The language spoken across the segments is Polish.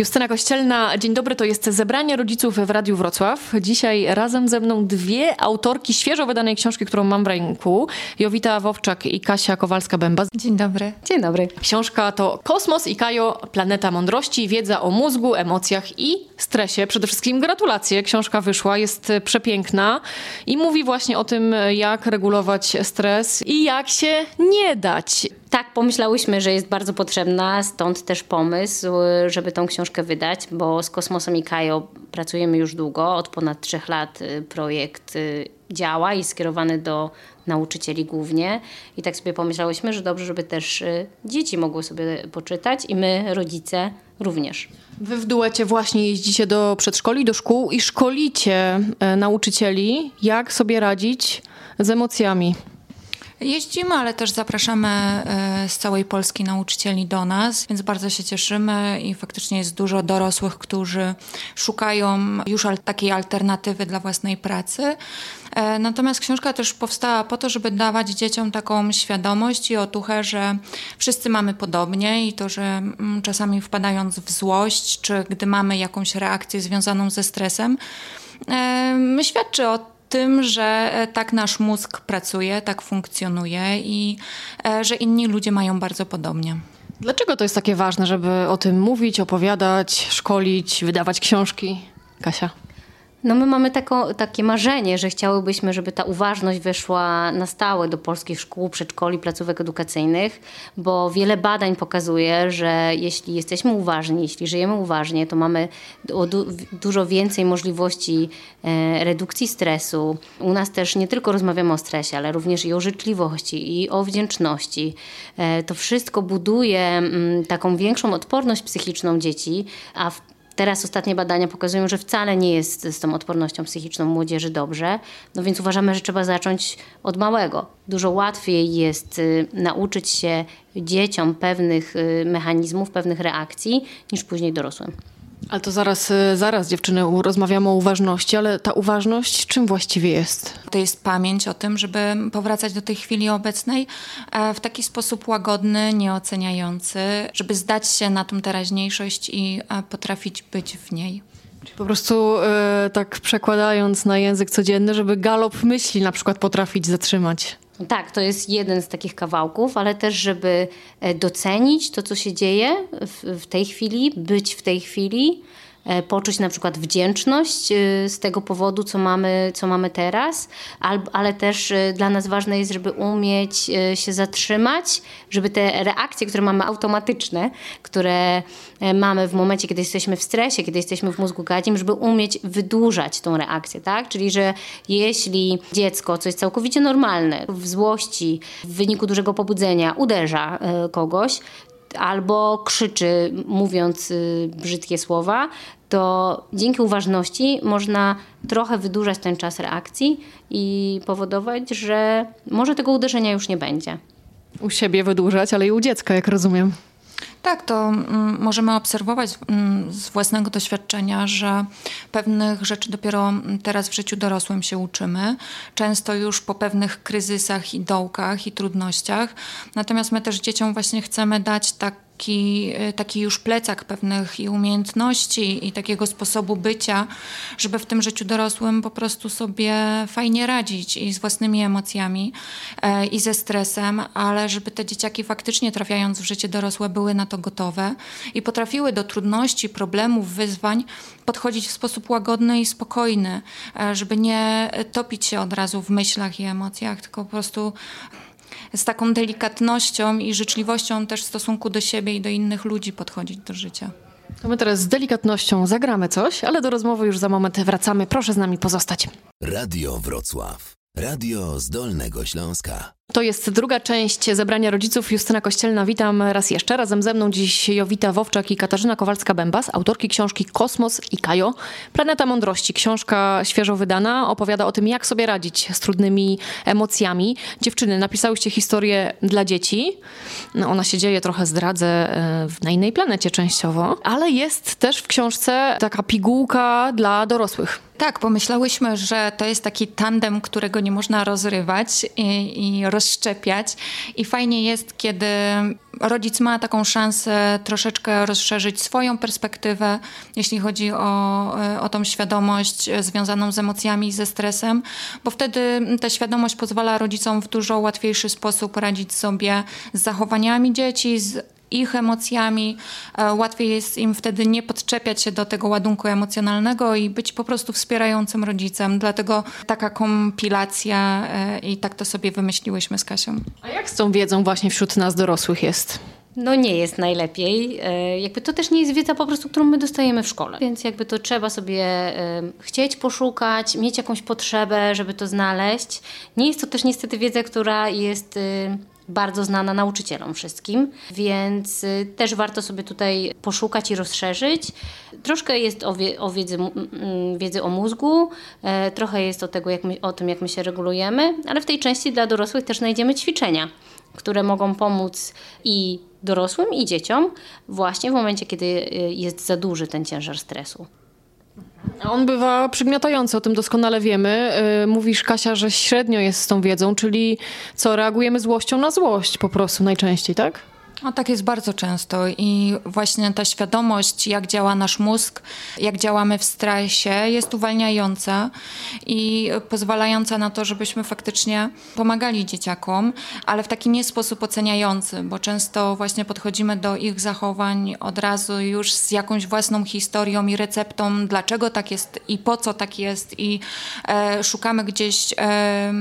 Justyna Kościelna, dzień dobry, to jest zebranie rodziców w Radiu Wrocław. Dzisiaj razem ze mną dwie autorki świeżo wydanej książki, którą mam w ręku. Jowita Wowczak i Kasia Kowalska-Bęba. Dzień dobry. Dzień dobry. Książka to Kosmos i Kajo, Planeta Mądrości, wiedza o mózgu, emocjach i stresie. Przede wszystkim gratulacje. Książka wyszła, jest przepiękna i mówi właśnie o tym, jak regulować stres i jak się nie dać. Tak, pomyślałyśmy, że jest bardzo potrzebna, stąd też pomysł, żeby tą książkę wydać, bo z Kosmosem i Kajo pracujemy już długo, od ponad trzech lat y, projekt y, działa i skierowany do nauczycieli głównie. I tak sobie pomyślałyśmy, że dobrze, żeby też y, dzieci mogły sobie poczytać i my, rodzice, również. Wy w duecie właśnie jeździcie do przedszkoli, do szkół i szkolicie nauczycieli, jak sobie radzić z emocjami. Jeździmy, ale też zapraszamy e, z całej Polski nauczycieli do nas, więc bardzo się cieszymy i faktycznie jest dużo dorosłych, którzy szukają już takiej alternatywy dla własnej pracy. E, natomiast książka też powstała po to, żeby dawać dzieciom taką świadomość i otuchę, że wszyscy mamy podobnie i to, że mm, czasami wpadając w złość, czy gdy mamy jakąś reakcję związaną ze stresem, e, świadczy o tym, że e, tak nasz mózg pracuje, tak funkcjonuje i e, że inni ludzie mają bardzo podobnie. Dlaczego to jest takie ważne, żeby o tym mówić, opowiadać, szkolić, wydawać książki? Kasia. No my mamy takie marzenie, że chciałybyśmy, żeby ta uważność weszła na stałe do polskich szkół, przedszkoli, placówek edukacyjnych, bo wiele badań pokazuje, że jeśli jesteśmy uważni, jeśli żyjemy uważnie, to mamy du dużo więcej możliwości e, redukcji stresu. U nas też nie tylko rozmawiamy o stresie, ale również i o życzliwości, i o wdzięczności. E, to wszystko buduje m, mm, taką większą odporność psychiczną dzieci, a w Teraz ostatnie badania pokazują, że wcale nie jest z tą odpornością psychiczną młodzieży dobrze, no więc uważamy, że trzeba zacząć od małego. Dużo łatwiej jest y, nauczyć się dzieciom pewnych y, mechanizmów, pewnych reakcji, niż później dorosłym. Ale to zaraz, y, zaraz dziewczyny, rozmawiamy o uważności, ale ta uważność czym właściwie jest? To jest pamięć o tym, żeby powracać do tej chwili obecnej e, w taki sposób łagodny, nieoceniający, żeby zdać się na tą teraźniejszość i e, potrafić być w niej. Po prostu yy, tak przekładając na język codzienny, żeby galop myśli na przykład potrafić zatrzymać. Tak, to jest jeden z takich kawałków, ale też, żeby e, docenić to, co się dzieje w, w tej chwili, być w tej chwili, poczuć na przykład wdzięczność e, z tego powodu, co mamy, co mamy teraz, ale też e, dla nas ważne jest, żeby umieć się zatrzymać, żeby te reakcje, które mamy automatyczne, które mamy w momencie, kiedy jesteśmy w stresie, kiedy jesteśmy w mózgu gadzim, żeby umieć wydłużać tą reakcję, tak? Czyli, że jeśli dziecko, co jest całkowicie normalne, w złości, w wyniku dużego pobudzenia uderza kogoś, albo krzyczy, mówiąc brzydkie słowa, to dzięki uważności można trochę wydłużać ten czas reakcji i powodować, że może tego uderzenia już nie będzie. U siebie wydłużać, ale i u dziecka, jak rozumiem. Tak, to mm, możemy obserwować mm, z własnego doświadczenia, że pewnych rzeczy dopiero teraz w życiu dorosłym się uczymy. Często już po pewnych kryzysach i dołkach i trudnościach. Natomiast my też dzieciom właśnie chcemy dać tak taki, y, taki już plecak pewnych i umiejętności i takiego sposobu bycia, żeby w tym życiu dorosłym po prostu sobie fajnie radzić i z własnymi emocjami e, i ze stresem, ale żeby te dzieciaki faktycznie trafiając w życie dorosłe były na to gotowe i potrafiły do trudności, problemów, wyzwań podchodzić w sposób łagodny i spokojny, e, żeby nie topić się od razu w myślach i emocjach, tylko po prostu z taką delikatnością i życzliwością też w stosunku do siebie i do innych ludzi podchodzić do życia. To my teraz z delikatnością zagramy coś, ale do rozmowy już za moment wracamy. Proszę z nami pozostać. Radio Wrocław. Radio z Dolnego Śląska. To jest druga część zebrania rodziców. Justyna Kościelna, witam raz jeszcze. Razem ze mną dziś Jowita Wowczak i Katarzyna Kowalska-Bębas, autorki książki Kosmos i Kajo. Planeta Mądrości, książka świeżo wydana, opowiada o tym, jak sobie radzić z trudnymi emocjami. Dziewczyny, napisałyście historię dla dzieci. No, ona się dzieje, trochę zdradzę, e, na innej planecie częściowo, ale jest też w książce taka pigułka dla dorosłych. Tak, pomyślałyśmy, że to jest taki tandem, którego nie można rozrywać i, i rozszczepiać. I fajnie jest, kiedy rodzic ma taką szansę troszeczkę rozszerzyć swoją perspektywę, jeśli chodzi o, o tą świadomość związaną z emocjami i ze stresem, bo wtedy ta świadomość pozwala rodzicom w dużo łatwiejszy sposób radzić sobie z zachowaniami dzieci, z ich emocjami. E, łatwiej jest im wtedy nie podczepiać się do tego ładunku emocjonalnego i być po prostu wspierającym rodzicem. Dlatego taka kompilacja e, i tak to sobie wymyśliłyśmy z Kasią. A jak z tą wiedzą właśnie wśród nas dorosłych jest? No nie jest najlepiej. E, jakby to też nie jest wiedza po prostu, którą my dostajemy w szkole. Więc jakby to trzeba sobie chcieć poszukać, mieć jakąś potrzebę, żeby to znaleźć. Nie jest to też niestety wiedza, która jest bardzo znana nauczycielom wszystkim, więc y, też warto sobie tutaj poszukać i rozszerzyć. Troszkę jest o, wie, o wiedzy, wiedzy o mózgu, e, trochę jest o, tego, jak my, o tym, jak my się regulujemy, ale w tej części dla dorosłych też znajdziemy ćwiczenia, które mogą pomóc i dorosłym, i dzieciom właśnie w momencie, kiedy y, jest za duży ten ciężar stresu. On bywa przygniatający, o tym doskonale wiemy. Y, mówisz, Kasia, że średnio jest z tą wiedzą, czyli co, reagujemy złością na złość po prostu najczęściej, tak? No tak jest bardzo często i właśnie ta świadomość, jak działa nasz mózg, jak działamy w stresie, jest uwalniająca i pozwalająca na to, żebyśmy faktycznie pomagali dzieciakom, ale w taki nie sposób oceniający, bo często właśnie podchodzimy do ich zachowań od razu już z jakąś własną historią i receptą, dlaczego tak jest i po co tak jest i e, szukamy gdzieś e,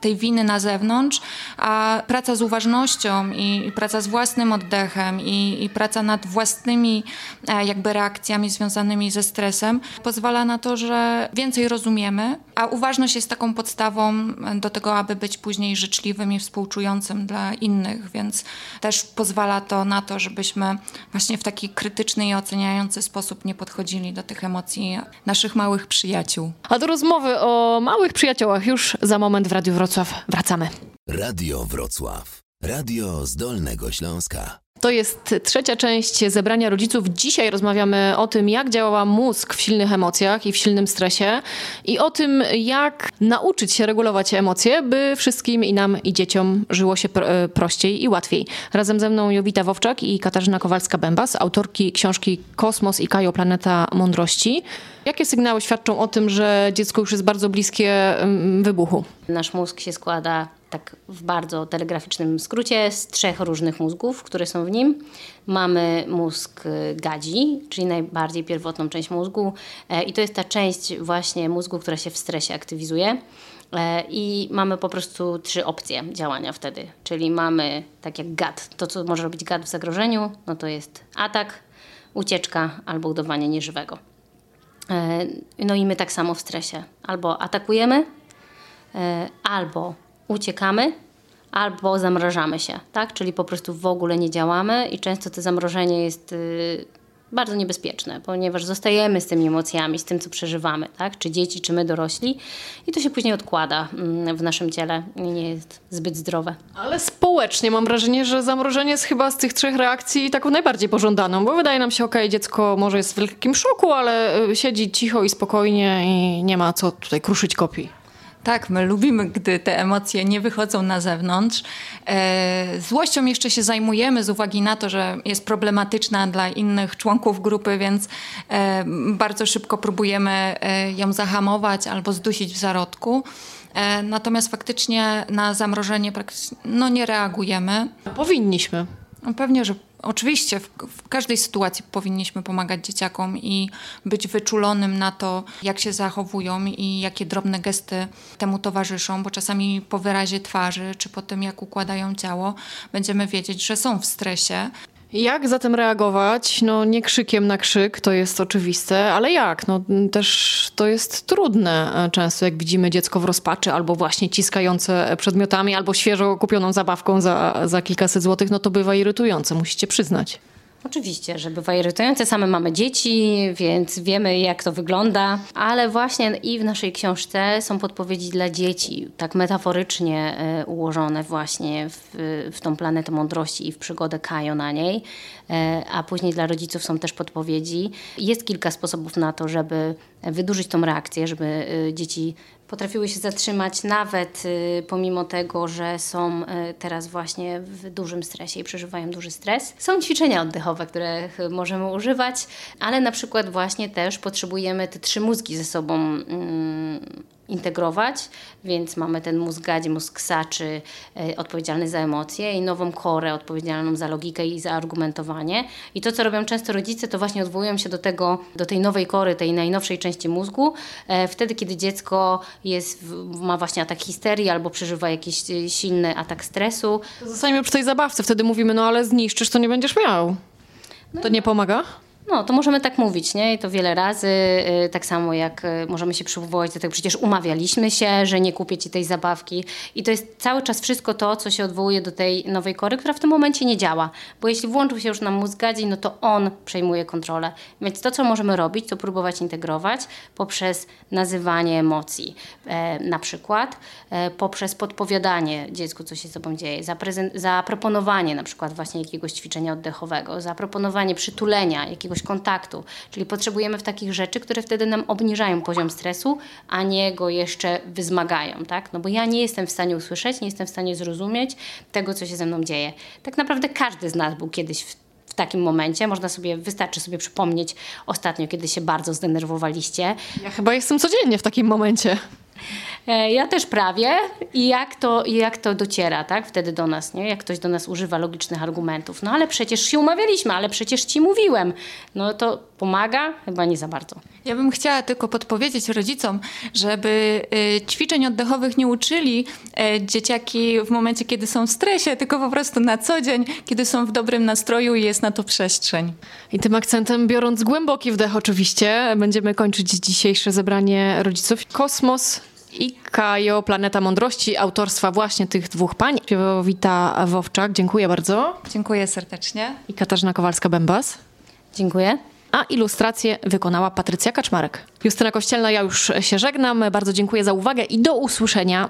tej winy na zewnątrz, a praca z uważnością i, i praca z własnym oddechem i, i praca nad własnymi e, jakby reakcjami związanymi ze stresem pozwala na to, że więcej rozumiemy, a uważność jest taką podstawą do tego, aby być później życzliwym i współczującym dla innych, więc też pozwala to na to, żebyśmy właśnie w taki krytyczny i oceniający sposób nie podchodzili do tych emocji naszych małych przyjaciół. A do rozmowy o małych przyjaciołach już za moment w Radiu Wrocław wracamy. Radio Wrocław. Radio z Dolnego Śląska. To jest trzecia część zebrania rodziców. Dzisiaj rozmawiamy o tym, jak działa mózg w silnych emocjach i w silnym stresie i o tym, jak nauczyć się regulować emocje, by wszystkim i nam i dzieciom żyło się e, prościej i łatwiej. Razem ze mną Jowita Wowczak i Katarzyna Kowalska-Bębas, autorki książki Kosmos i Kajo Planeta Mądrości. Jakie sygnały świadczą o tym, że dziecko już jest bardzo bliskie wybuchu? Nasz mózg się składa tak w bardzo telegraficznym skrócie, z trzech różnych mózgów, które są w nim. Mamy mózg y, gadzi, czyli najbardziej pierwotną część mózgu e, i to jest ta część właśnie mózgu, która się w stresie aktywizuje. E, I mamy po prostu trzy opcje działania wtedy. Czyli mamy, tak jak gad, to co może robić gad w zagrożeniu, no to jest atak, ucieczka albo udawanie nieżywego. E, no i my tak samo w stresie. Albo atakujemy, albo uciekamy albo zamrażamy się, tak? Czyli po prostu w ogóle nie działamy i często to zamrożenie jest y, bardzo niebezpieczne, ponieważ zostajemy z tymi emocjami, z tym, co przeżywamy, tak? Czy dzieci, czy my dorośli i to się później odkłada mm, w naszym ciele i nie jest zbyt zdrowe. Ale społecznie mam wrażenie, że zamrożenie jest chyba z tych trzech reakcji taką najbardziej pożądaną, bo wydaje nam się, okej, okay, dziecko może jest w wielkim szoku, ale y, siedzi cicho i spokojnie i nie ma co tutaj kruszyć kopii. Tak, my lubimy, gdy te emocje nie wychodzą na zewnątrz. E, złością jeszcze się zajmujemy z uwagi na to, że jest problematyczna dla innych członków grupy, więc e, bardzo szybko próbujemy e, ją zahamować albo zdusić w zarodku. Natomiast faktycznie na zamrożenie no, nie reagujemy. Powinniśmy. No, pewnie, że Oczywiście w, w, każdej sytuacji powinniśmy pomagać dzieciakom i być wyczulonym na to, jak się zachowują i jakie drobne gesty temu towarzyszą, bo czasami po wyrazie twarzy czy po tym, jak układają ciało, będziemy wiedzieć, że są w stresie. Jak zatem reagować? No nie krzykiem na krzyk, to jest oczywiste, ale jak? No też to jest trudne e, często, jak widzimy dziecko w rozpaczy albo właśnie ciskające przedmiotami, albo świeżo kupioną zabawką za, za kilkaset złotych, no to bywa irytujące, musicie przyznać. Oczywiście, że bywa irytujące. Same mamy dzieci, więc wiemy, jak to wygląda. Ale właśnie i w naszej książce są podpowiedzi dla dzieci, tak metaforycznie e, ułożone właśnie w, w tą planetę mądrości i w przygodę Kajo na niej. e, a później dla rodziców są też podpowiedzi. Jest kilka sposobów na to, żeby wydłużyć tą reakcję, żeby e, dzieci potrafiły się zatrzymać nawet y, pomimo tego, że są y, teraz właśnie w dużym stresie i przeżywają duży stres. Są ćwiczenia oddechowe, których możemy używać, ale na przykład właśnie też potrzebujemy te trzy mózgi ze sobą mm, integrować, więc mamy ten mózg gadzi, mózg saczy e, odpowiedzialny za emocje i nową korę odpowiedzialną za logikę i za argumentowanie. I to, co robią często rodzice, to właśnie odwołują się do tego, do tej nowej kory, tej najnowszej części mózgu, e, wtedy, kiedy dziecko jest, ma właśnie atak histerii albo przeżywa jakiś e, silny atak stresu. Zostańmy przy tej zabawce, wtedy mówimy, no ale zniszczysz, to nie będziesz miał. To nie pomaga? No, to możemy tak mówić, nie? I to wiele razy, y, tak samo jak y, możemy się przywołać do tego, przecież umawialiśmy się, że nie kupię ci tej zabawki. I to jest cały czas wszystko to, co się odwołuje do tej nowej kory, która w tym momencie nie działa. Bo jeśli włączył się już nam mózg gadzi, no to on przejmuje kontrolę. Więc to, co możemy robić, to próbować integrować poprzez nazywanie emocji. E, na przykład e, poprzez podpowiadanie dziecku, co się z sobą dzieje, zaproponowanie na przykład właśnie jakiegoś ćwiczenia oddechowego, zaproponowanie przytulenia, jakiegoś jakiegoś kontaktu. Czyli potrzebujemy w takich rzeczy, które wtedy nam obniżają poziom stresu, a nie go jeszcze wzmagają, tak? No bo ja nie jestem w stanie usłyszeć, nie jestem w stanie zrozumieć tego, co się ze mną dzieje. Tak naprawdę każdy z nas był kiedyś w w takim momencie. Można sobie, wystarczy sobie przypomnieć ostatnio, kiedy się bardzo zdenerwowaliście. Ja chyba jestem codziennie w takim momencie. E, ja też prawie. I jak to, jak to dociera, tak? Wtedy do nas, nie? Jak ktoś do nas używa logicznych argumentów. No ale przecież się umawialiśmy, ale przecież ci mówiłem. No to pomaga? Chyba nie za bardzo. Ja bym chciała tylko podpowiedzieć rodzicom, żeby y, ćwiczeń oddechowych nie uczyli y, dzieciaki w momencie, kiedy są w stresie, tylko po prostu na co dzień, kiedy są w dobrym nastroju i jest na to przestrzeń. I tym akcentem, biorąc głęboki wdech oczywiście, będziemy kończyć dzisiejsze zebranie rodziców. Kosmos i Kajo, Planeta Mądrości, autorstwa właśnie tych dwóch pań. Wita Wowczak, dziękuję bardzo. Dziękuję serdecznie. I Katarzyna Kowalska-Bębas. Dziękuję. A ilustrację wykonała Patrycja Kaczmarek. Justyna Kościelna, ja już się żegnam. Bardzo dziękuję za uwagę i do usłyszenia